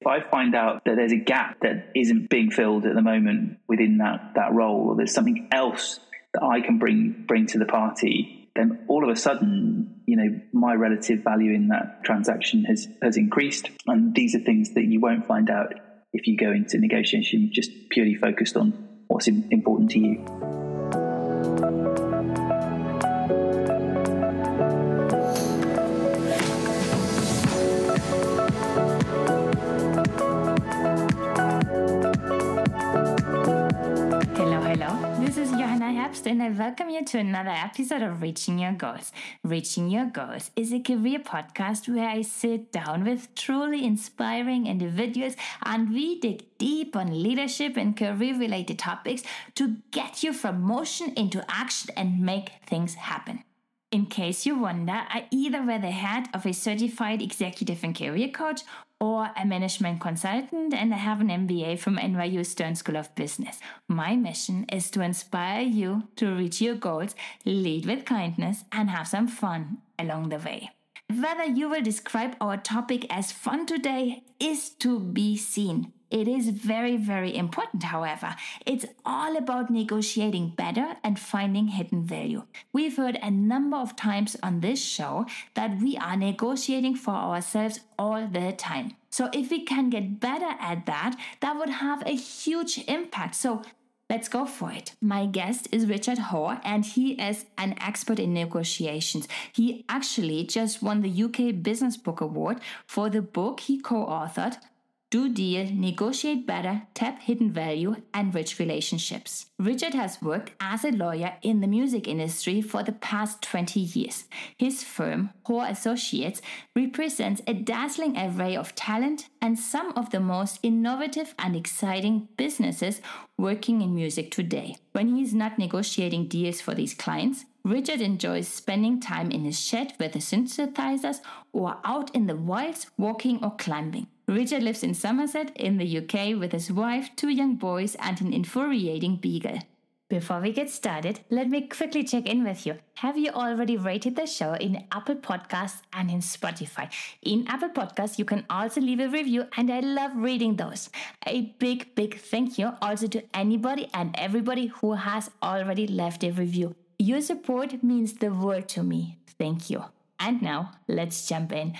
If I find out that there's a gap that isn't being filled at the moment within that, that role, or there's something else that I can bring bring to the party, then all of a sudden, you know, my relative value in that transaction has has increased. And these are things that you won't find out if you go into negotiation just purely focused on what's important to you. And I welcome you to another episode of Reaching Your Goals. Reaching Your Goals is a career podcast where I sit down with truly inspiring individuals and we dig deep on leadership and career related topics to get you from motion into action and make things happen. In case you wonder, I either wear the hat of a certified executive and career coach or a management consultant, and I have an MBA from NYU Stern School of Business. My mission is to inspire you to reach your goals, lead with kindness, and have some fun along the way. Whether you will describe our topic as fun today is to be seen. It is very, very important, however. It's all about negotiating better and finding hidden value. We've heard a number of times on this show that we are negotiating for ourselves all the time. So, if we can get better at that, that would have a huge impact. So, Let's go for it. My guest is Richard Hoare, and he is an expert in negotiations. He actually just won the UK Business Book Award for the book he co authored, do deal, negotiate better, tap hidden value, enrich relationships. Richard has worked as a lawyer in the music industry for the past 20 years. His firm, Hoare Associates, represents a dazzling array of talent and some of the most innovative and exciting businesses working in music today. When he is not negotiating deals for these clients, Richard enjoys spending time in his shed with the synthesizers or out in the wilds walking or climbing. Richard lives in Somerset in the UK with his wife, two young boys, and an infuriating beagle. Before we get started, let me quickly check in with you. Have you already rated the show in Apple Podcasts and in Spotify? In Apple Podcasts, you can also leave a review, and I love reading those. A big, big thank you also to anybody and everybody who has already left a review. Your support means the world to me. Thank you. And now, let's jump in.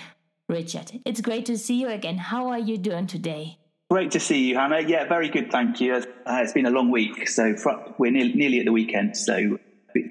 Richard, it's great to see you again. How are you doing today? Great to see you, Hannah. Yeah, very good, thank you. Uh, it's been a long week, so we're nearly at the weekend, so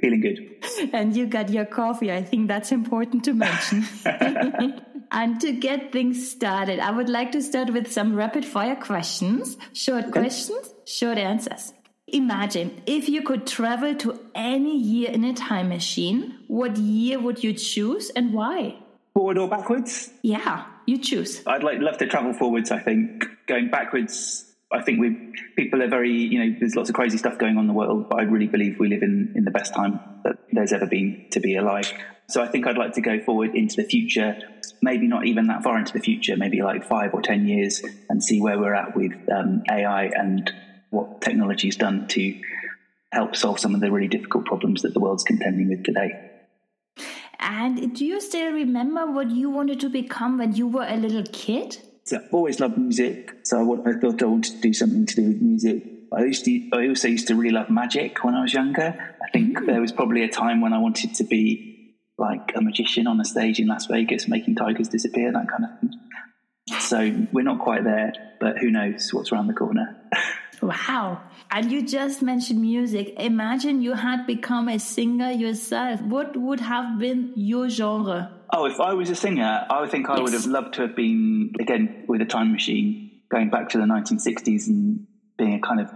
feeling good. And you got your coffee. I think that's important to mention. and to get things started, I would like to start with some rapid fire questions. Short okay. questions, short answers. Imagine if you could travel to any year in a time machine, what year would you choose and why? Forward or backwards? Yeah, you choose. I'd like love to travel forwards. I think going backwards. I think we people are very you know there's lots of crazy stuff going on in the world, but I really believe we live in in the best time that there's ever been to be alive. So I think I'd like to go forward into the future, maybe not even that far into the future, maybe like five or ten years, and see where we're at with um, AI and what technology's done to help solve some of the really difficult problems that the world's contending with today. And do you still remember what you wanted to become when you were a little kid? So I've always loved music, so I, thought I wanted to do something to do with music. I used to, I also used to really love magic when I was younger. I think mm. there was probably a time when I wanted to be like a magician on a stage in Las Vegas, making tigers disappear, that kind of thing. So we're not quite there, but who knows what's around the corner. Wow. And you just mentioned music. Imagine you had become a singer yourself. What would have been your genre? Oh, if I was a singer, I would think I yes. would have loved to have been, again, with a time machine, going back to the 1960s and being a kind of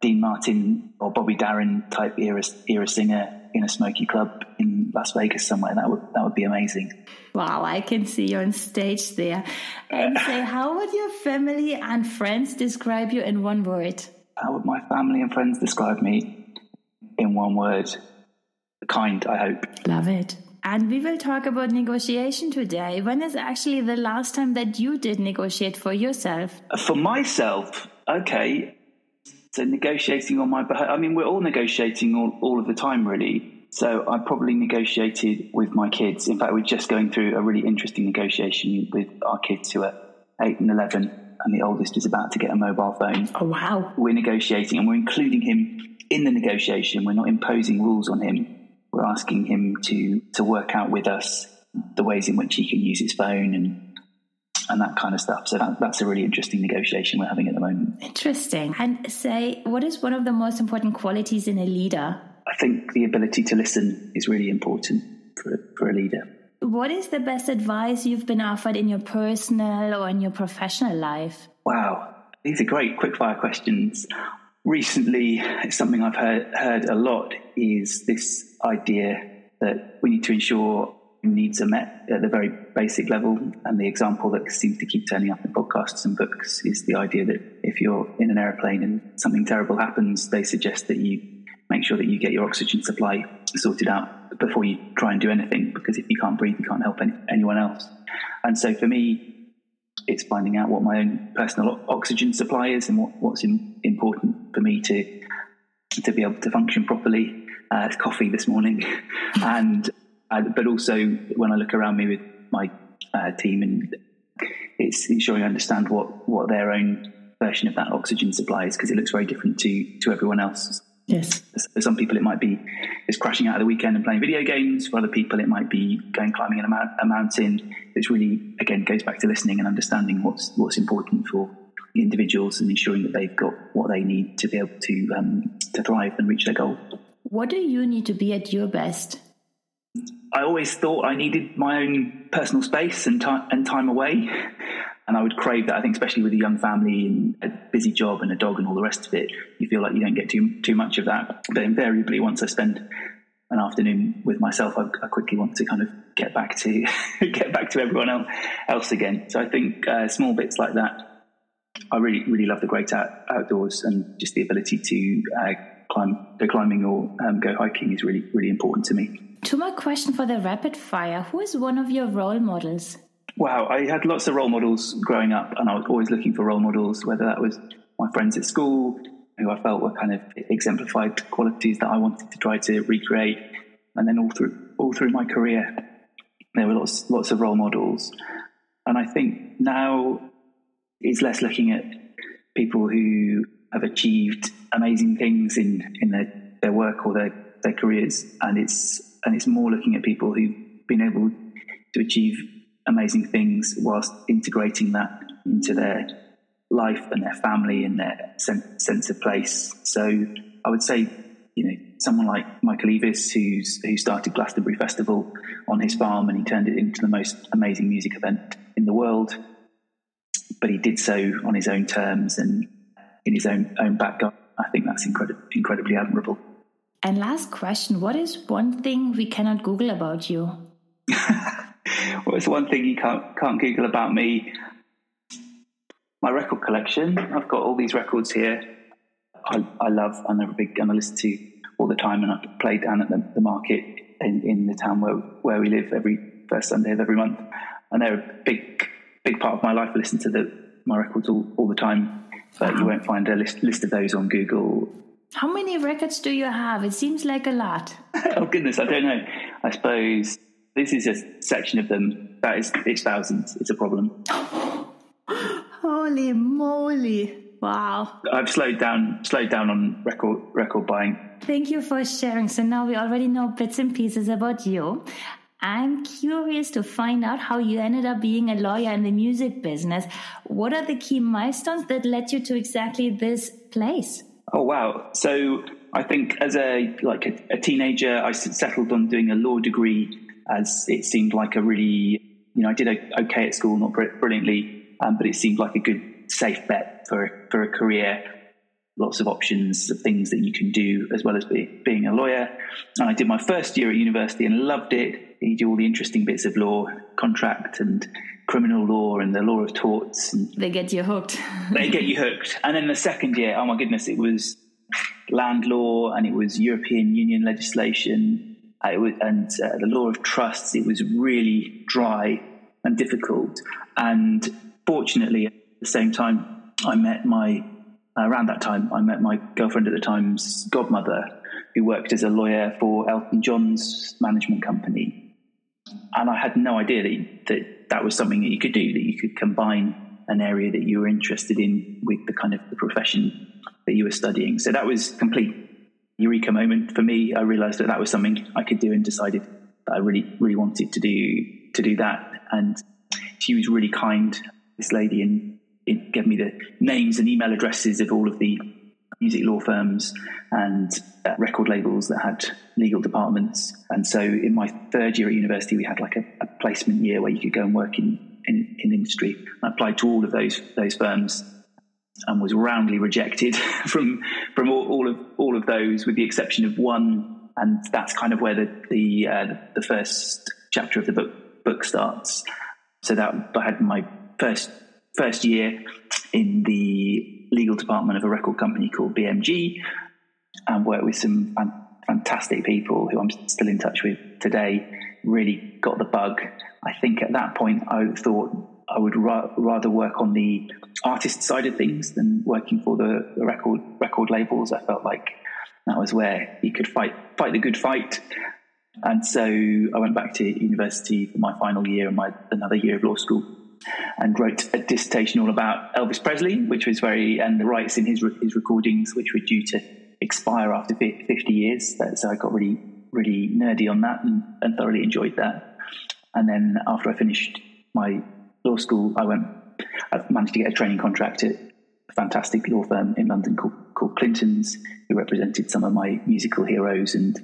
Dean Martin or Bobby Darin type era, era singer in a smoky club in Las Vegas somewhere. That would that would be amazing. Wow, I can see you on stage there. And say, how would your family and friends describe you in one word? How would my family and friends describe me in one word? Kind, I hope. Love it. And we will talk about negotiation today. When is actually the last time that you did negotiate for yourself? For myself, okay. So negotiating on my behalf. I mean, we're all negotiating all, all of the time, really. So I probably negotiated with my kids. In fact, we're just going through a really interesting negotiation with our kids who are eight and eleven and the oldest is about to get a mobile phone. Oh, wow. We're negotiating and we're including him in the negotiation. We're not imposing rules on him. We're asking him to, to work out with us the ways in which he can use his phone and and that kind of stuff. So that, that's a really interesting negotiation we're having at the moment. Interesting. And say, what is one of the most important qualities in a leader? I think the ability to listen is really important for, for a leader. What is the best advice you've been offered in your personal or in your professional life? Wow, these are great quickfire questions. Recently, something I've heard, heard a lot is this idea that we need to ensure needs are met at the very basic level. And the example that seems to keep turning up in podcasts and books is the idea that if you're in an airplane and something terrible happens, they suggest that you make sure that you get your oxygen supply sorted out before you try and do anything, because if you can't breathe, you can't help any, anyone else. And so for me, it's finding out what my own personal oxygen supply is and what, what's in, important for me to to be able to function properly. Uh, coffee this morning, and uh, but also when I look around me with my uh, team, and it's ensuring I understand what what their own version of that oxygen supply is because it looks very different to to everyone else. Yes. For some people, it might be just crashing out of the weekend and playing video games. For other people, it might be going climbing a, mount, a mountain. It's really again goes back to listening and understanding what's what's important for individuals and ensuring that they've got what they need to be able to um, to thrive and reach their goal. What do you need to be at your best? I always thought I needed my own personal space and time and time away. And I would crave that. I think, especially with a young family and a busy job and a dog and all the rest of it, you feel like you don't get too too much of that. But invariably, once I spend an afternoon with myself, I, I quickly want to kind of get back to get back to everyone else, else again. So I think uh, small bits like that. I really really love the great out, outdoors and just the ability to uh, climb, go climbing or um, go hiking is really really important to me. Two more question for the rapid fire. Who is one of your role models? Wow, I had lots of role models growing up, and I was always looking for role models, whether that was my friends at school, who I felt were kind of exemplified qualities that I wanted to try to recreate, and then all through all through my career, there were lots lots of role models, and I think now it's less looking at people who have achieved amazing things in in their, their work or their their careers, and it's and it's more looking at people who've been able to achieve amazing things whilst integrating that into their life and their family and their sense of place. So I would say, you know, someone like Michael Eavis, who's who started Glastonbury Festival on his farm and he turned it into the most amazing music event in the world. But he did so on his own terms and in his own own background. I think that's incredible, incredibly admirable. And last question: What is one thing we cannot Google about you? What's one thing you can't can't Google about me? My record collection. I've got all these records here. I, I love and I'm a big and I listen to all the time, and I play down at the, the market in, in the town where where we live every first Sunday of every month, and they're a big big part of my life. I listen to the my records all, all the time, but wow. you won't find a list list of those on Google. How many records do you have? It seems like a lot. oh goodness, I don't know. I suppose this is a section of them. That is, it's thousands. It's a problem. Holy moly! Wow. I've slowed down, slowed down on record record buying. Thank you for sharing. So now we already know bits and pieces about you. I'm curious to find out how you ended up being a lawyer in the music business. What are the key milestones that led you to exactly this place? Oh wow! So I think as a like a, a teenager, I settled on doing a law degree as it seemed like a really, you know, I did okay at school, not brilliantly, um, but it seemed like a good, safe bet for, for a career. Lots of options of things that you can do as well as be, being a lawyer. And I did my first year at university and loved it. You do all the interesting bits of law, contract and criminal law and the law of torts. And they get you hooked. they get you hooked. And then the second year, oh my goodness, it was land law and it was European Union legislation uh, was, and uh, the law of trusts, it was really dry and difficult. And fortunately, at the same time, I met my, uh, around that time, I met my girlfriend at the time's godmother, who worked as a lawyer for Elton John's management company. And I had no idea that, that that was something that you could do, that you could combine an area that you were interested in with the kind of the profession that you were studying. So that was complete eureka moment for me. I realized that that was something I could do and decided that I really, really wanted to do, to do that. And she was really kind, this lady, and it gave me the names and email addresses of all of the music law firms and uh, record labels that had legal departments. And so in my third year at university, we had like a, a placement year where you could go and work in, in, in industry. I applied to all of those those firms and was roundly rejected from from all, all, of all of those, with the exception of one. And that's kind of where the the, uh, the first chapter of the book book starts. So that I had my first first year in the legal department of a record company called BMG, and worked with some fantastic people who I'm still in touch with today. Really got the bug. I think at that point I thought I would ra- rather work on the artist side of things than working for the, the, record record labels. I felt like that was where you could fight fight the good fight. And so I went back to university for my final year and my another year of law school, and wrote a dissertation all about Elvis Presley, which was very and the rights in his his recordings, which were due to expire after 50 years. So I got really really nerdy on that and, and thoroughly enjoyed that. And then after I finished my law school, I went. I managed to get a training contract at a fantastic law firm in London called, called Clintons, who represented some of my musical heroes, and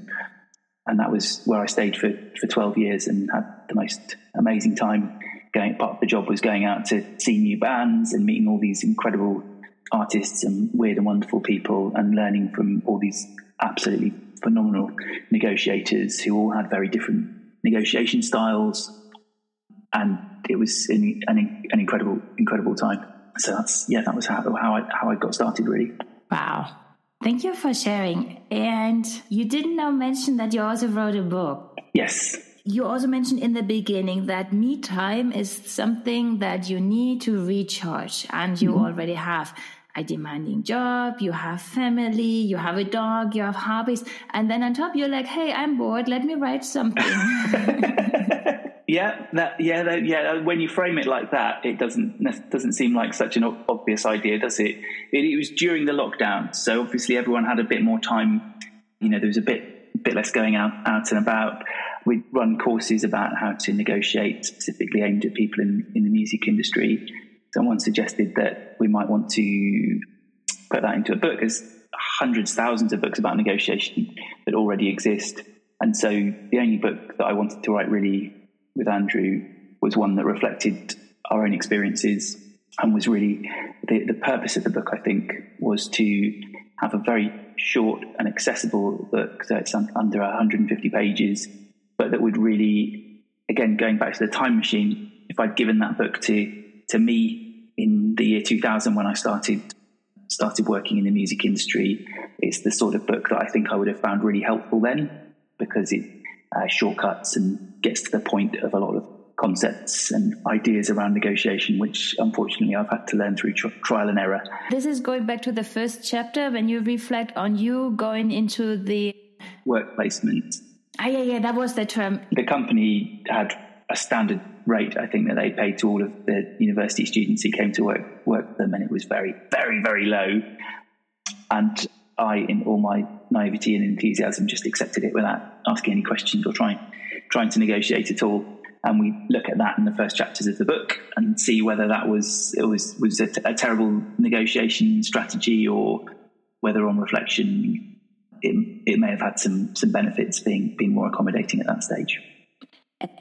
and that was where I stayed for for twelve years and had the most amazing time. Going part of the job was going out to see new bands and meeting all these incredible artists and weird and wonderful people, and learning from all these absolutely phenomenal negotiators who all had very different negotiation styles and it was an, an, an incredible, incredible time. So that's yeah, that was how how I how I got started really. Wow. Thank you for sharing. And you didn't now mention that you also wrote a book. Yes. You also mentioned in the beginning that me time is something that you need to recharge, and you mm-hmm. already have a demanding job, you have family, you have a dog, you have hobbies, and then on top you're like, "Hey, I'm bored. Let me write something." Yeah, that, yeah, that, yeah. When you frame it like that, it doesn't doesn't seem like such an obvious idea, does it? it? It was during the lockdown, so obviously everyone had a bit more time. You know, there was a bit bit less going out out and about. We run courses about how to negotiate, specifically aimed at people in, in the music industry. Someone suggested that we might want to put that into a book. There's hundreds, thousands of books about negotiation that already exist. And so the only book that I wanted to write really with Andrew was one that reflected our own experiences and was really the, the purpose of the book, I think, was to have a very short and accessible book. So it's under 150 pages, but that would really, again, going back to the time machine, if I'd given that book to, to me in the year 2000 when I started started working in the music industry, it's the sort of book that I think I would have found really helpful then because it uh, shortcuts and gets to the point of a lot of concepts and ideas around negotiation, which unfortunately I've had to learn through tr- trial and error. This is going back to the first chapter when you reflect on you going into the work placement. Ah, yeah, yeah, that was the term. The company had a standard rate, I think, that they paid to all of the university students who came to work work with them, and it was very, very, very low. And I, in all my naivety and enthusiasm, just accepted it without asking any questions or trying trying to negotiate at all. And we look at that in the first chapters of the book and see whether that was it was was a, t- a terrible negotiation strategy or whether, on reflection, it, it may have had some some benefits being being more accommodating at that stage.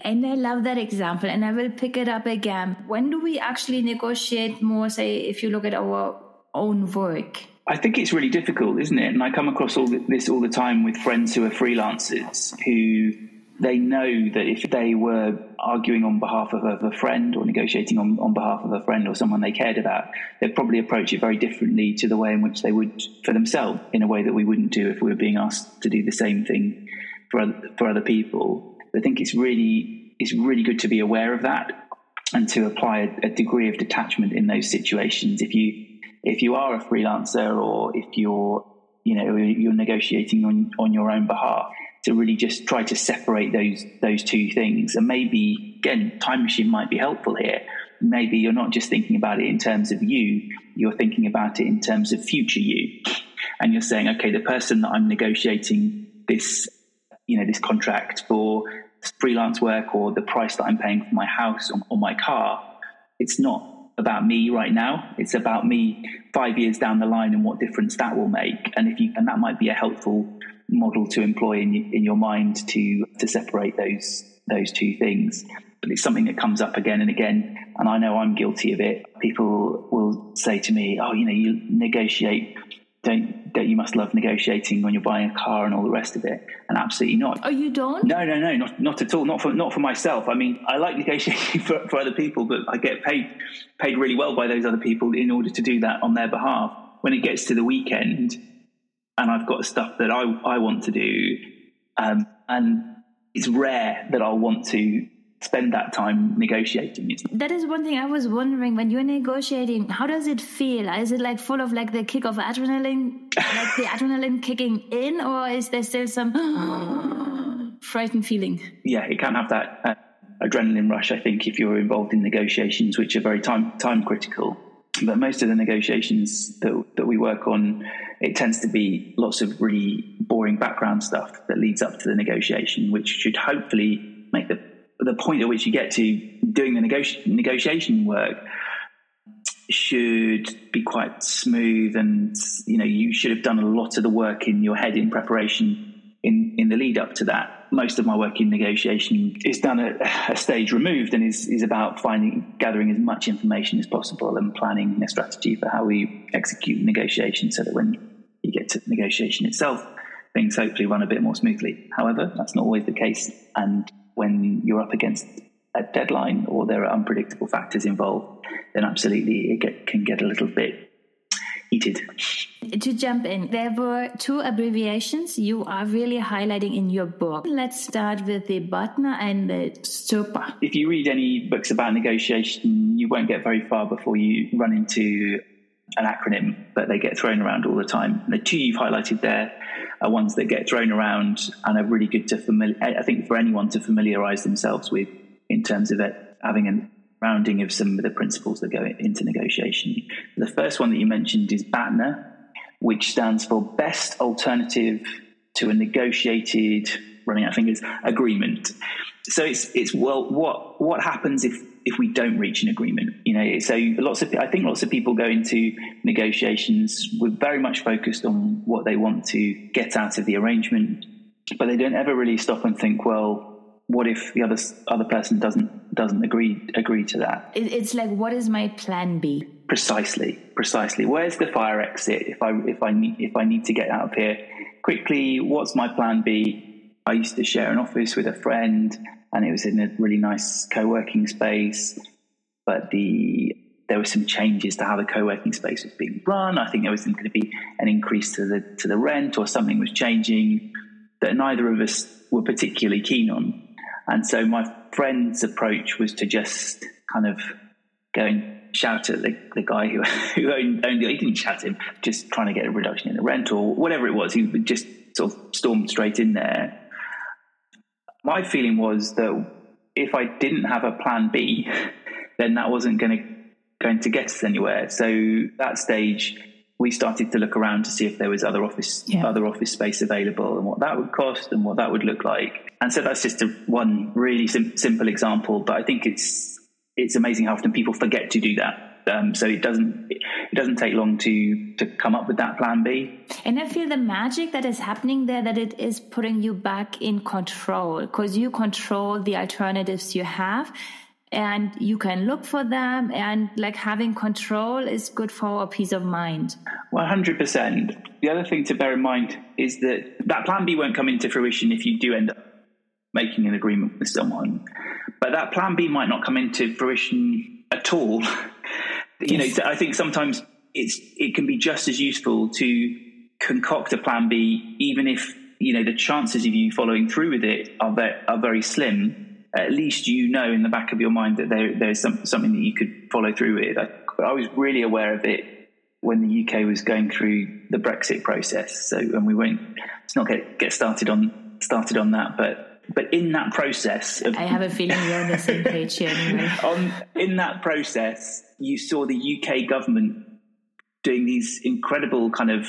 And I love that example, and I will pick it up again. When do we actually negotiate more? Say, if you look at our own work, I think it's really difficult, isn't it? And I come across all this all the time with friends who are freelancers who they know that if they were arguing on behalf of a, friend or negotiating on, on behalf of a friend or someone they cared about, they'd probably approach it very differently to the way in which they would for themselves, in a way that we wouldn't do if we were being asked to do the same thing for other, for other people. I think it's really it's really good to be aware of that and to apply a, a degree of detachment in those situations. If you if you are a freelancer or if you're you know you're negotiating on on your own behalf to really just try to separate those those two things and maybe again time machine might be helpful here maybe you're not just thinking about it in terms of you, you're thinking about it in terms of future you. And you're saying, okay, the person that I'm negotiating this, you know, this contract for freelance work or the price that I'm paying for my house or, or my car, it's not about me right now. It's about me five years down the line and what difference that will make. And if you, and that might be a helpful model to employ in, in your mind to to separate those those two things. But it's something that comes up again and again, and I know I'm guilty of it. People will say to me, "Oh, you know, you negotiate." Don't, don't you must love negotiating when you're buying a car and all the rest of it and absolutely not oh you don't no no no not, not at all not for not for myself i mean i like negotiating for, for other people but i get paid paid really well by those other people in order to do that on their behalf when it gets to the weekend and I've got stuff that I, I want to do. Um, and it's rare that I'll want to spend that time negotiating. That is one thing I was wondering when you're negotiating, how does it feel? Is it like full of like the kick of adrenaline, like the adrenaline kicking in, or is there still some frightened feeling? Yeah, it can have that uh, adrenaline rush, I think, if you're involved in negotiations, which are very time, time critical. But most of the negotiations that, that we work on, it tends to be lots of really boring background stuff that leads up to the negotiation, which should hopefully make the the point at which you get to doing the negoti- negotiation work should be quite smooth and you know you should have done a lot of the work in your head in preparation in in the lead up to that most of my work in negotiation is done at a stage removed and is, is about finding, gathering as much information as possible and planning a strategy for how we execute negotiation so that when you get to negotiation itself, things hopefully run a bit more smoothly. However, that's not always the case. And when you're up against a deadline or there are unpredictable factors involved, then absolutely it get, can get a little bit To jump in, there were two abbreviations you are really highlighting in your book. Let's start with the BATNA and the ZOPA. If you read any books about negotiation, you won't get very far before you run into an acronym, but they get thrown around all the time. And the two you've highlighted there are ones that get thrown around and are really good to familiar. I think for anyone to familiarize themselves with in terms of it having an rounding of some of the principles that go into negotiation. The first one that you mentioned is BATNA, which stands for Best Alternative to a Negotiated, running out fingers, agreement. So it's it's well, what what happens if if we don't reach an agreement? You know, so lots of I think lots of people go into negotiations with very much focused on what they want to get out of the arrangement, but they don't ever really stop and think, well, what if the other other person doesn't doesn't agree agree to that? It's like, what is my plan B? Precisely, precisely. Where's the fire exit if I if I need if I need to get out of here quickly? What's my plan B? I used to share an office with a friend, and it was in a really nice co-working space, but the there were some changes to how the co-working space was being run. I think there was going to be an increase to the to the rent, or something was changing that neither of us were particularly keen on. And so my friend's approach was to just kind of go and shout at the, the guy who, who owned, owned He didn't shout at him, just trying to get a reduction in the rent or whatever it was. He just sort of stormed straight in there. My feeling was that if I didn't have a plan B, then that wasn't going to going to get us anywhere. So that stage, we started to look around to see if there was other office yeah. other office space available and what that would cost and what that would look like. And so that's just a, one really sim- simple example, but I think it's it's amazing how often people forget to do that. Um, so it doesn't it doesn't take long to to come up with that plan B. And I feel the magic that is happening there that it is putting you back in control because you control the alternatives you have and you can look for them and like having control is good for a peace of mind. 100% the other thing to bear in mind is that that plan b won't come into fruition if you do end up making an agreement with someone. But that plan b might not come into fruition at all. You know i think sometimes it's it can be just as useful to concoct a plan b even if you know the chances of you following through with it are, ve- are very slim at least you know in the back of your mind that there, there's some, something that you could follow through with. I, I, was really aware of it when the UK was going through the Brexit process. So, and we won't, let's not get, get started on started on that, but but in that process of, I have a feeling you're on the same page here. Anyway. on in that process, you saw the UK government doing these incredible kind of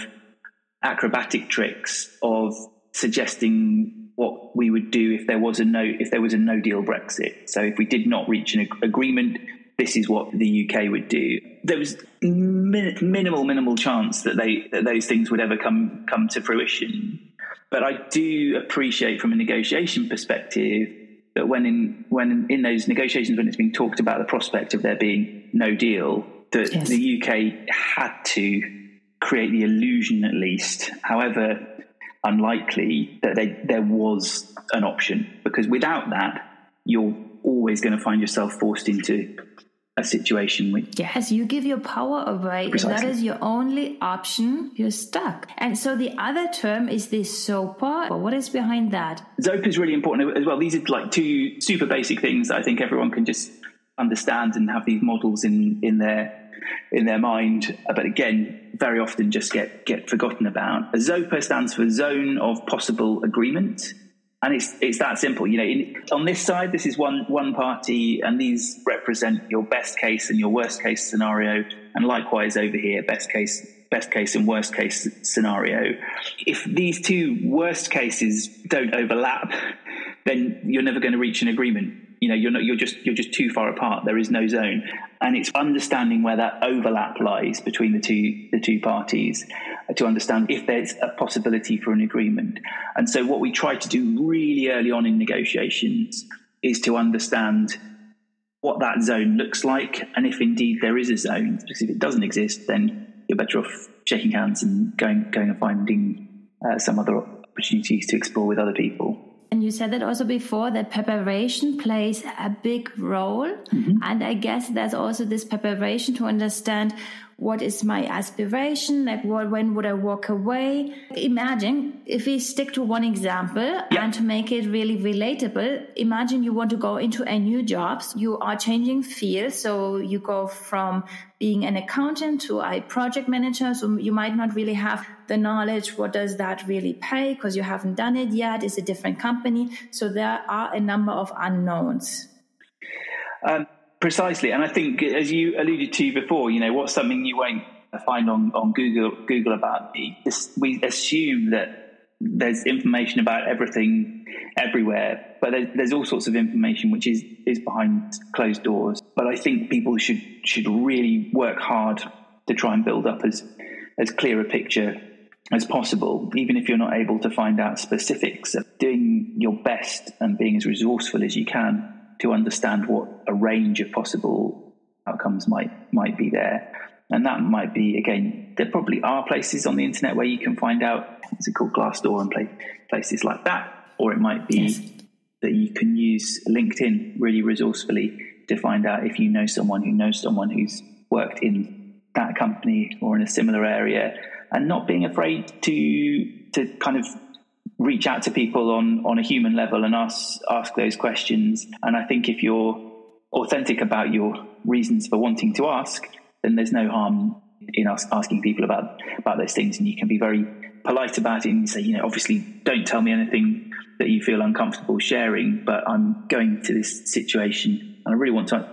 acrobatic tricks of suggesting what we would do if there was a no if there was a no deal Brexit. So if we did not reach an ag- agreement, this is what the UK would do. There was min- minimal minimal chance that they that those things would ever come come to fruition. But I do appreciate from a negotiation perspective that when in when in those negotiations when it's being talked about the prospect of there being no deal, that Yes. the UK had to create the illusion at least, however unlikely, that they, there was an option. Because without that, you're always going to find yourself forced into a situation which Yes, you give your power away. That is your only option, you're stuck. And so the other term is the ZOPA. What is behind that? Zopa is really important as well. These are like two super basic things that I think everyone can just understand and have these models in in their in their mind. Uh, but again, very often just get get forgotten about. A Zopa stands for Zone of Possible Agreement. And it's it's that simple, you know. In, on this side, this is one one party, and these represent your best case and your worst case scenario. And likewise over here, best case best case and worst case scenario. If these two worst cases don't overlap, then you're never going to reach an agreement. You know, you're not. You're just. You're just too far apart. There is no zone, and it's understanding where that overlap lies between the two the two parties to understand if there's a possibility for an agreement. And so, what we try to do really early on in negotiations is to understand what that zone looks like, and if indeed there is a zone. Because if it doesn't exist, then you're better off shaking hands and going going and finding uh, some other opportunities to explore with other people. Said that also before that preparation plays a big role. Mm-hmm. And I guess there's also this preparation to understand what is my aspiration, like what, when would I walk away? Imagine if we stick to one example and to make it really relatable, imagine you want to go into a new job. You are changing fields. So you go from being an accountant to a project manager. So you might not really have the knowledge. What does that really pay? Because you haven't done it yet. It's a different company. So there are a number of unknowns. Um, precisely, and I think as you alluded to before, you know, what's something you won't find on, on Google Google about me? We assume that there's information about everything everywhere, but there's, there's all sorts of information which is is behind closed doors. But I think people should should really work hard to try and build up as as clear a picture as possible, even if you're not able to find out specifics. Doing your best and being as resourceful as you can to understand what a range of possible outcomes might might be there. And that might be again, there probably are places on the internet where you can find out what's it called Glassdoor and play, places like that. Or it might be Yes. that you can use LinkedIn really resourcefully to find out if you know someone who knows someone who's worked in that company or in a similar area and not being afraid to to kind of reach out to people on on a human level and ask ask those questions. And i think if you're authentic about your reasons for wanting to ask then there's no harm in us asking people about about those things. And you can be very polite about it and say you know obviously don't tell me anything that you feel uncomfortable sharing but i'm going to this situation and i really want to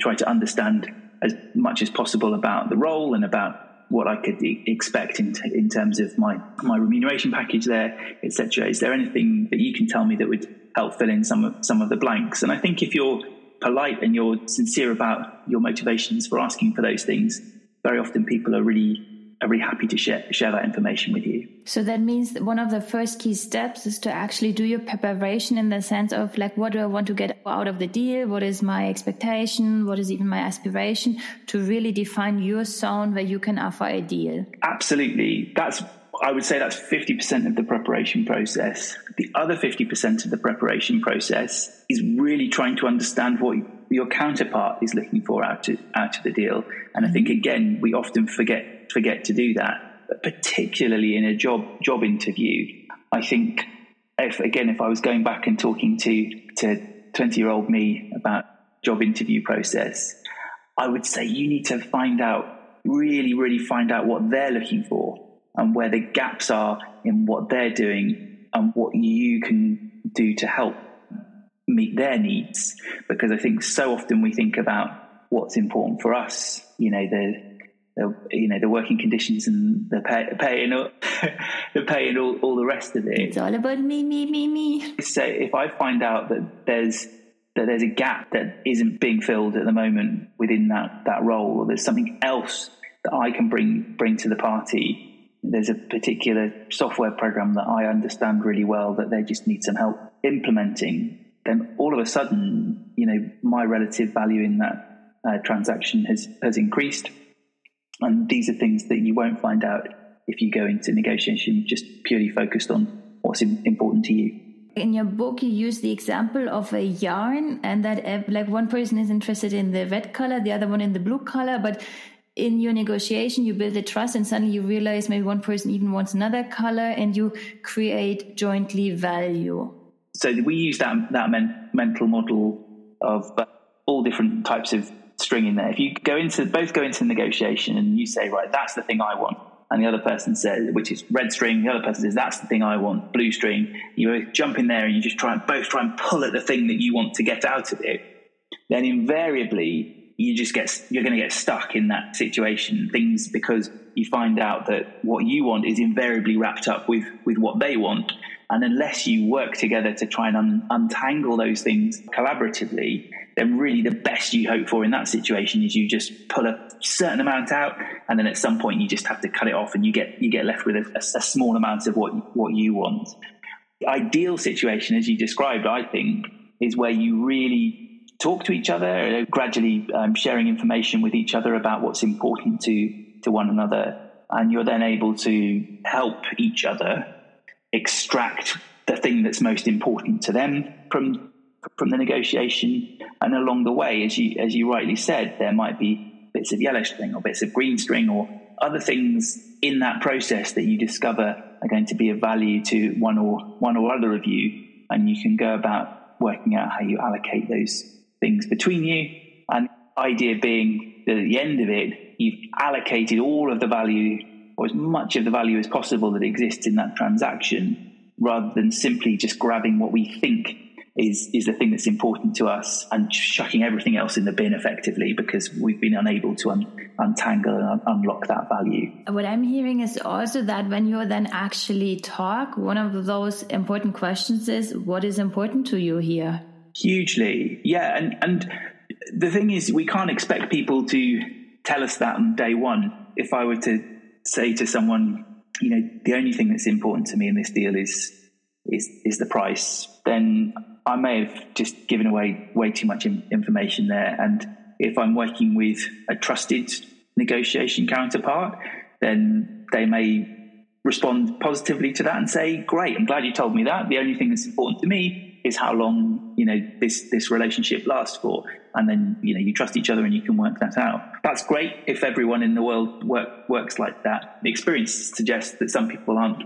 try to understand as much as possible about the role and about what I could e- expect in, t- in terms of my, my remuneration package there, etc. Is there anything that you can tell me that would help fill in some of, some of the blanks? And I think if you're polite and you're sincere about your motivations for asking for those things, very often people are really are really happy to share share that information with you. So that means that one of the first key steps is to actually do your preparation in the sense of like, what do I want to get out of the deal? What is my expectation? What is even my aspiration to really define your zone where you can offer a deal? Absolutely. That's I would say that's 50% of the preparation process. The other 50% of the preparation process is really trying to understand what your counterpart is looking for out of, out of the deal. And I think mm-hmm. again, we often forget forget to do that, but particularly in a job job interview. I think if again, if I was going back and talking to to 20 year old me about job interview process, I would say you need to find out really, really find out what they're looking for and where the gaps are in what they're doing and what you can do to help meet their needs. Because I think so often we think about what's important for us, you know, the the, you know the working conditions and the pay, pay and all, the pay and all, all the rest of it. It's all about me, me, me, me. So if I find out that there's that there's a gap that isn't being filled at the moment within that that role, or there's something else that I can bring bring to the party. There's a particular software program that I understand really well that they just need some help implementing. Then all of a sudden, you know, my relative value in that uh, transaction has has increased and these are things that you won't find out if you go into negotiation just purely focused on what's important to you. In your book, you use the example of a yarn, and that like one person is interested in the red color, the other one in the blue color, but in your negotiation, you build a trust, and suddenly you realize maybe one person even wants another color, and you create jointly value. So we use that that men- mental model of uh, all different types of string in there. If you go into both go into negotiation and you say, right, that's the thing I want, and the other person says, which is red string, the other person says, that's the thing I want, blue string. You both jump in there and you just try and both try and pull at the thing that you want to get out of it. Then invariably you just get you're going to get stuck in that situation. Things because you find out that what you want is invariably wrapped up with with what they want, and unless you work together to try and un- untangle those things collaboratively, then really the best you hope for in that situation is you just pull a certain amount out, and then at some point you just have to cut it off, and you get you get left with a, a, a small amount of what what you want. The ideal situation, as you described, I think, is where you really talk to each other, gradually um, sharing information with each other about what's important to to one another, and you're then able to help each other extract the thing that's most important to them from from the negotiation. And along the way, as you as you rightly said, there might be bits of yellow string or bits of green string or other things in that process that you discover are going to be of value to one or one or other of you, and you can go about working out how you allocate those things between you. And idea being that at the end of it, you've allocated all of the value or as much of the value as possible that exists in that transaction rather than simply just grabbing what we think is is the thing that's important to us and chucking everything else in the bin effectively because we've been unable to un- untangle and un- unlock that value. What I'm hearing is also that when you then actually talk, one of those important questions is what is important to you here? Hugely, yeah, and and the thing is, we can't expect people to tell us that on day one. If I were to say to someone, you know, the only thing that's important to me in this deal is is is the price, then I may have just given away way too much information there. And if I'm working with a trusted negotiation counterpart, then they may respond positively to that and say, "Great, I'm glad you told me that. The only thing that's important to me is how long you know this this relationship lasts for." and then you know you trust each other and you can work that out. That's great if everyone in the world work, works like that. The experience suggests that some people aren't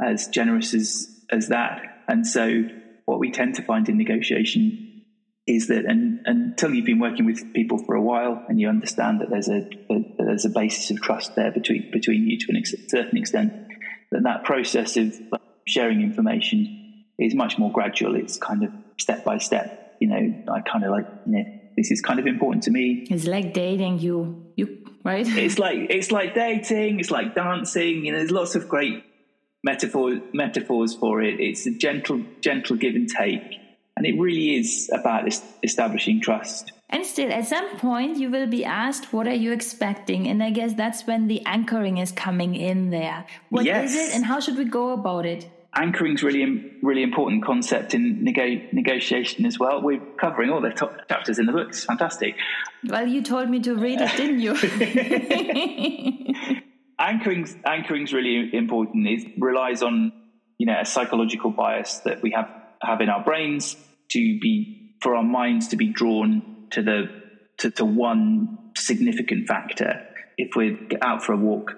as generous as as that, and so what we tend to find in negotiation is that and, until you've been working with people for a while and you understand that there's a, a there's a basis of trust there between between you to a ex- certain extent, that that process of sharing information is much more gradual. It's kind of step by step you know, I kind of like, you know, this is kind of important to me. It's like dating you, you right? it's like it's like dating. It's like dancing. You know, there's lots of great metaphor metaphors for it. It's a gentle, gentle give and take, and it really is about establishing trust. And still, at some point, you will be asked, "What are you expecting?" And I guess that's when the anchoring is coming in there. What yes. is it, and how should we go about it? anchoring is really really important concept in nego- negotiation as well. We're covering all the top chapters in the book. It's fantastic. Well, you told me to read it, didn't you? anchoring anchoring is really important. It relies on you know a psychological bias that we have have in our brains to be for our minds to be drawn to the to, to one significant factor. If we're out for a walk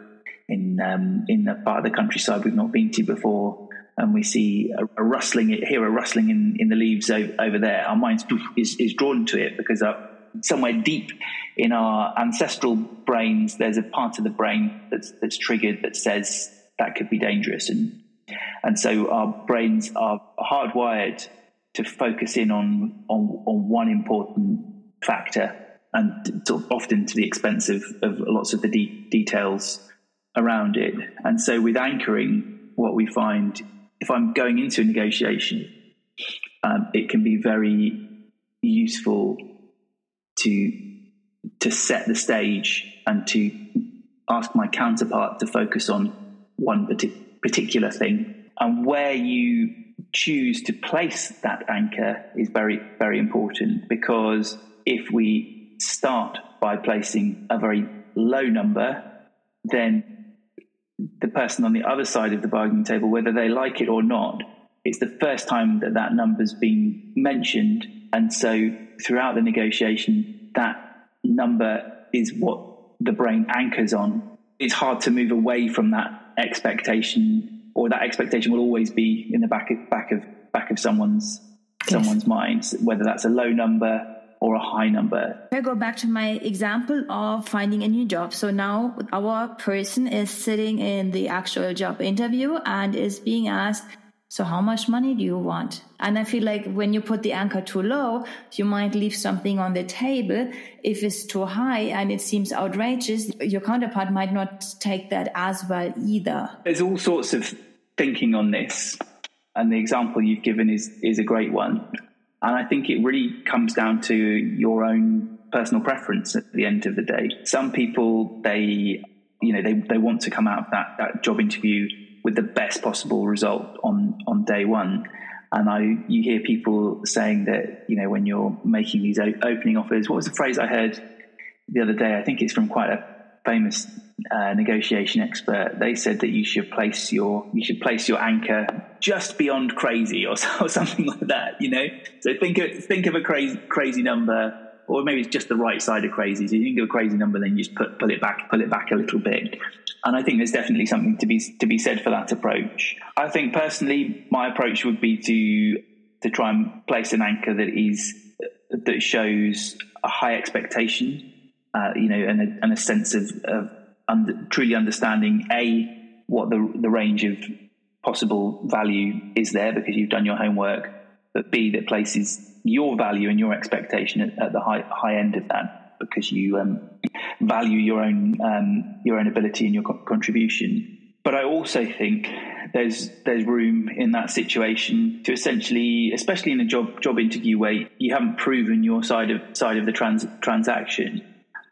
in um, in the part of the countryside we've not been to before, and we see a, a rustling, hear a rustling in, in the leaves over, over there, our mind is, is drawn to it because uh, somewhere deep in our ancestral brains, there's a part of the brain that's, that's triggered that says that could be dangerous. And And so our brains are hardwired to focus in on, on, on one important factor and often to the expense of, of lots of the de- details around it. And so with anchoring, what we find, if I'm going into a negotiation, um, it can be very useful to to set the stage and to ask my counterpart to focus on one particular thing. And where you choose to place that anchor is very very important because if we start by placing a very low number then the person on the other side of the bargaining table whether they like it or not it's the first time that that number's been mentioned. And so throughout the negotiation that number is what the brain anchors on it's hard to move away from that expectation or that expectation will always be in the back of back of back of someone's yes. someone's mind whether that's a low number or a high number. If I go back to my example of finding a new job. So now our person is sitting in the actual job interview and is being asked, so how much money do you want? And I feel like when you put the anchor too low, you might leave something on the table. If it's too high and it seems outrageous, your counterpart might not take that as well either. There's all sorts of thinking on this. And the example you've given is, is a great one. And I think it really comes down to your own personal preference at the end of the day. Some people, they, you know, they, they want to come out of that, that job interview with the best possible result on on day one. And I, you hear people saying that you know when you're making these opening offers. What was the phrase I heard the other day? I think it's from quite a famous uh, negotiation expert. They said that you should place your you should place your anchor just beyond crazy or, or something like that. You know, so think of think of a crazy crazy number or maybe it's just the right side of crazy. So you think of a crazy number, then you just put, pull it back, pull it back a little bit. And I think there's definitely something to be to be said for that approach. I think personally, my approach would be to to try and place an anchor that is that shows a high expectation, uh, you know, and a, and a sense of, of under, truly understanding a what the the range of possible value is there because you've done your homework, but b that places your value and your expectation at, at the high high end of that because you um, value your own um, your own ability and your co- contribution. But I also think there's there's room in that situation to essentially, especially in a job job interview where you haven't proven your side of side of the trans, transaction,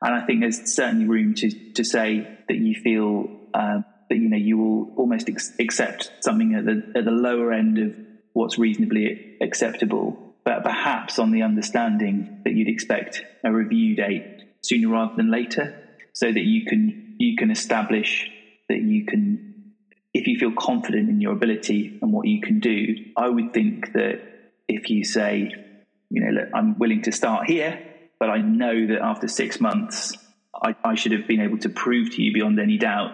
and I think there's certainly room to to say that you feel uh, that you know you will almost ex- accept something at the at the lower end of what's reasonably acceptable but perhaps on the understanding that you'd expect a review date sooner rather than later, so that you can you can establish that you can, if you feel confident in your ability and what you can do. I would think that if you say, you know, look, I'm willing to start here, but I know that after six months, I, I should have been able to prove to you beyond any doubt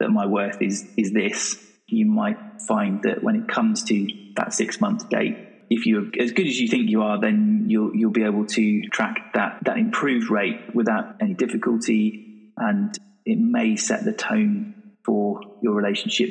that my worth is is this. You might find that when it comes to that six month date, if you're as good as you think you are, then you'll you'll be able to track that that improved rate without any difficulty, and it may set the tone for your relationship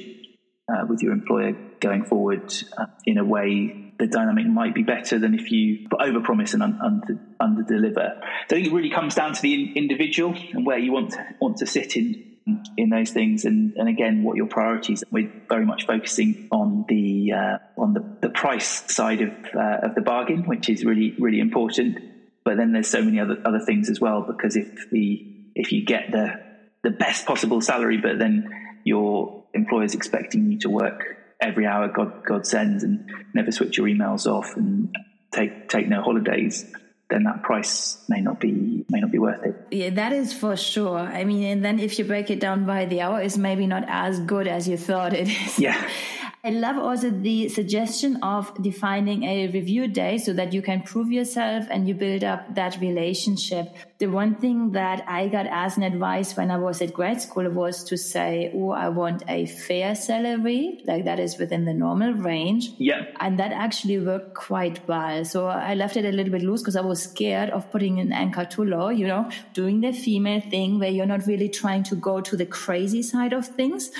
uh, with your employer going forward uh, in a way. The dynamic might be better than if you overpromise and un- under under deliver. So I think it really comes down to the individual and where you want to, want to sit in in those things. And, and again what your priorities we're very much focusing on the uh, on the, the price side of uh, of the bargain which is really really important. But then there's so many other other things as well because if the if you get the the best possible salary but then your employer's expecting you to work every hour God God sends and never switch your emails off and take take no holidays then that price may not be may not be worth it. Yeah, that is for sure. I mean, and then if you break it down by the hour, it's maybe not as good as you thought it is. Yeah. I love also the suggestion of defining a review day so that you can prove yourself and you build up that relationship. The one thing that I got as an advice when I was at grad school was to say, Oh, I want a fair salary, like that is within the normal range. Yeah. And that actually worked quite well. So I left it a little bit loose because I was scared of putting an anchor too low, you know, doing the female thing where you're not really trying to go to the crazy side of things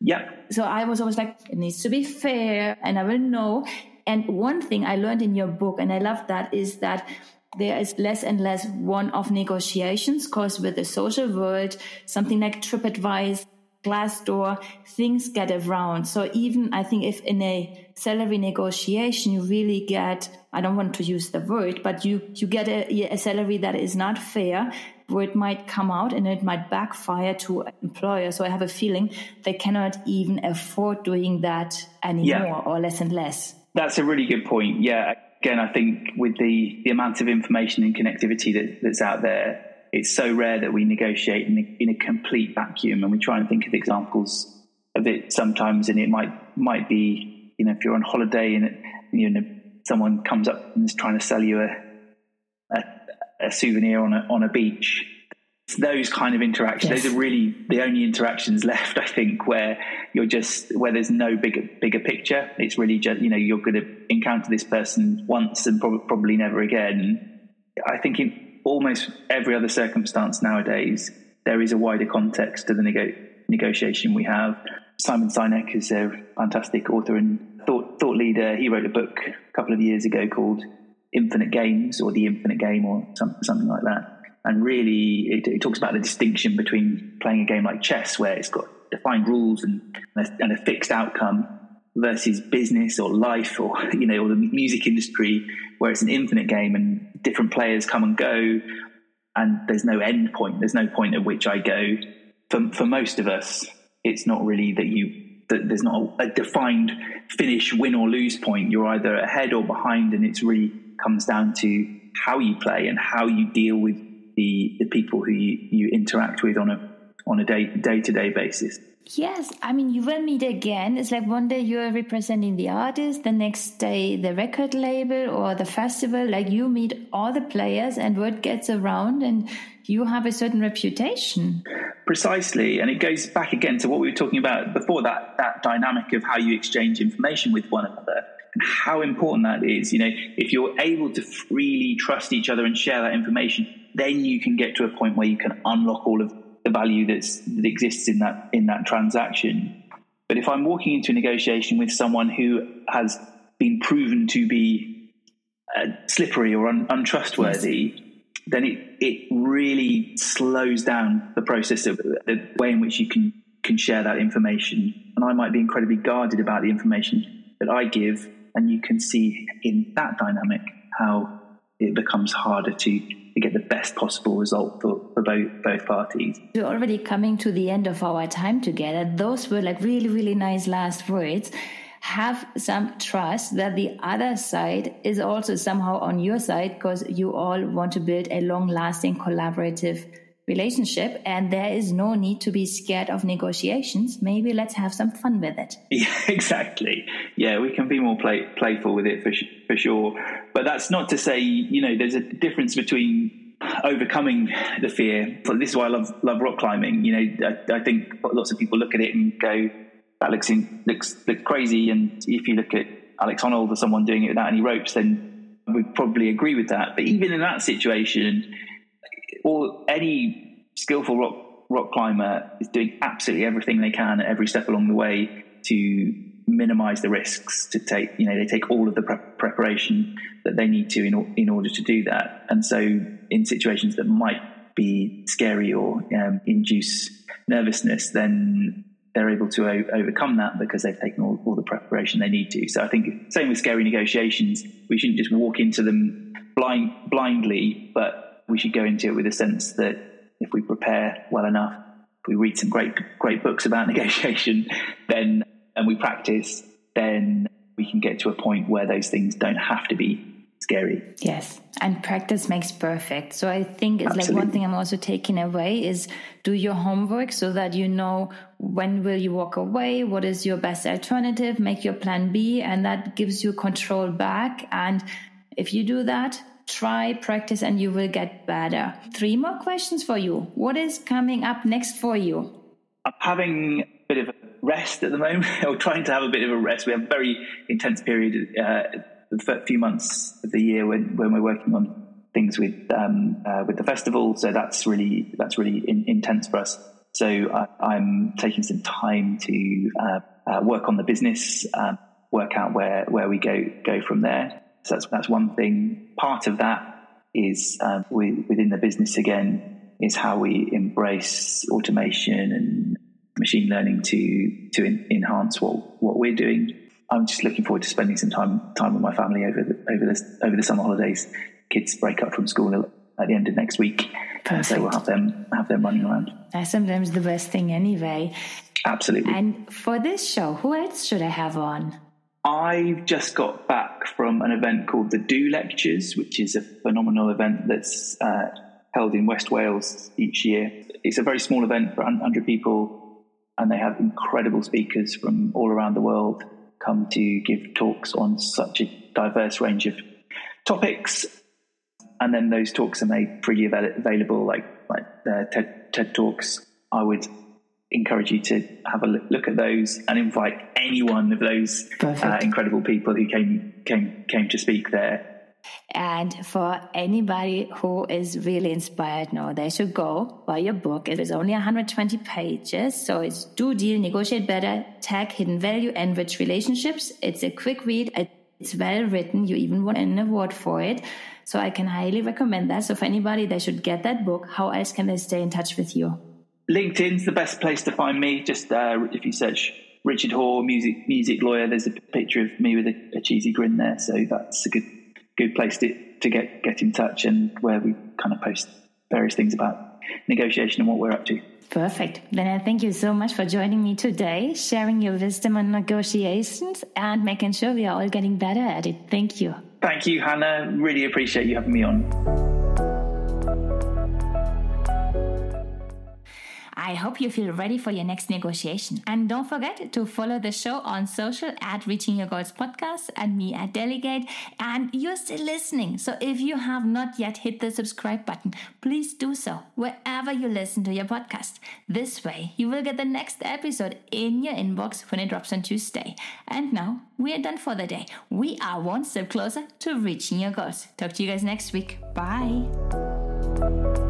Yeah. So I was always like, it needs to be fair and I will know. And one thing I learned in your book, and I love that, is that there is less and less one off negotiations because with the social world, something like TripAdvisor, Glassdoor, things get around. So even I think if in a salary negotiation you really get, I don't want to use the word, but you, you get a, a salary that is not fair, where it might come out and it might backfire to employer. So I have a feeling they cannot even afford doing that anymore yeah. or less and less. That's a really good point. Yeah. Again, I think with the, the amount of information and connectivity that, that's out there, it's so rare that we negotiate in a, in a complete vacuum and we try and think of examples of it sometimes and it might might be you know if you're on holiday and it, you know someone comes up and is trying to sell you a a, a souvenir on a on a beach it's those kind of interactions yes. those are really the only interactions left i think where you're just where there's no bigger bigger picture it's really just you know you're going to encounter this person once and prob- probably never again i think in almost every other circumstance nowadays, there is a wider context to the nego- negotiation we have. Simon Sinek is a fantastic author and thought, thought leader. He wrote a book a couple of years ago called Infinite Games or The Infinite Game or some, something like that. And really, it, it, talks about the distinction between playing a game like chess, where it's got defined rules and, and a fixed outcome, versus business or life or you know or the music industry where it's an infinite game and different players come and go and there's no end point. There's no point at which i go. For, for most of us it's not really that you that there's not a, a defined finish win or lose point. You're either ahead or behind and it's really comes down to how you play and how you deal with the the people who you, you interact with on a on a day day to day basis Yes, I mean, you will meet again. It's like one day you're representing the artist, the next day the record label or the festival. Like you meet all the players, and word gets around, and you have a certain reputation. Precisely, and it goes back again to what we were talking about before that that dynamic of how you exchange information with one another how important that is. You know, if you're able to freely trust each other and share that information, then you can get to a point where you can unlock all of the value that's, that exists in that in that transaction. But if I'm walking into a negotiation with someone who has been proven to be uh, slippery or un- untrustworthy, yes. then it it really slows down the process of the way in which you can can share that information. And I might be incredibly guarded about the information that I give, and you can see in that dynamic how it becomes harder to to get the best possible result for, for both both parties. We're already coming to the end of our time together. Those were like really, really nice last words. Have some trust that the other side is also somehow on your side because you all want to build a long lasting collaborative relationship and there is no need to be scared of negotiations maybe let's have some fun with it. Yeah exactly. Yeah we can be more play, playful with it for, for sure. But that's not to say you know there's a difference between overcoming the fear. This is why i love love rock climbing. You know i, I think lots of people look at it and go that looks in, looks looks crazy. And if you look at alex honnold or someone doing it without any ropes then we'd probably agree with that. But even in that situation or any skillful rock rock climber is doing absolutely everything they can at every step along the way to minimize the risks to take you know they take all of the pre- preparation that they need to in, in order to do that. And so in situations that might be scary or um, induce nervousness then they're able to o- overcome that because they've taken all, all the preparation they need to. So i think same with scary negotiations. We shouldn't just walk into them blind blindly but we should go into it with a sense that if we prepare well enough, if we read some great great books about negotiation, then and we practice, then we can get to a point where those things don't have to be scary. Yes, and practice makes perfect. So I think it's Absolutely. like one thing I'm also taking away is do your homework so that you know when will you walk away, what is your best alternative, make your plan B, and that gives you control back. And if you do that, try, practice, and you will get better. Three more questions for you. What is coming up next for you? I'm having a bit of a rest at the moment, or trying to have a bit of a rest. We have a very intense period, uh, the few months of the year when, when we're working on things with um, uh, with the festival. So that's really that's really in, intense for us. So I, am taking some time to uh, uh, work on the business, um, work out where, where we go go from there. So that's that's one thing. Part of that is uh, we, within the business again is how we embrace automation and machine learning to to in, enhance what what we're doing. I'm just looking forward to spending some time time with my family over the over this over the summer holidays. Kids break up from school at the end of next week, Perfect. so we'll have them have them running around. That's sometimes the best thing, anyway. Absolutely. And for this show, who else should I have on? I've just got back from an event called the Do Lectures, which is a phenomenal event that's uh, held in West Wales each year. It's a very small event for 100 people, and they have incredible speakers from all around the world come to give talks on such a diverse range of topics. And then those talks are made freely available, like like TED, TED talks. I would encourage you to have a look at those and invite any one of those uh, incredible people who came came came to speak there. And for anybody who is really inspired now, they should go buy your book. It is only 120 pages. So it's Do Deal, Negotiate Better, Tap Hidden Value, Enrich Relationships. It's a quick read. It's well written. You even won an award for it. So I can highly recommend that. So for anybody, they should get that book. How else can they stay in touch with you? LinkedIn's the best place to find me. Just uh, if you search Richard Hoare, music music lawyer, there's a picture of me with a, a, cheesy grin there. So that's a good good place to, to get get in touch and where we kind of post various things about negotiation and what we're up to. Perfect. Then I thank you so much for joining me today, sharing your wisdom on negotiations and making sure we are all getting better at it. Thank you. Thank you, Hannah. Really appreciate you having me on. I hope you feel ready for your next negotiation. And don't forget to follow the show on social at Reaching Your Goals Podcast and me at Delygate. And you're still listening. So if you have not yet hit the subscribe button, please do so wherever you listen to your podcast. This way, you will get the next episode in your inbox when it drops on Tuesday. And now we are done for the day. We are one step closer to reaching your goals. Talk to you guys next week. Bye.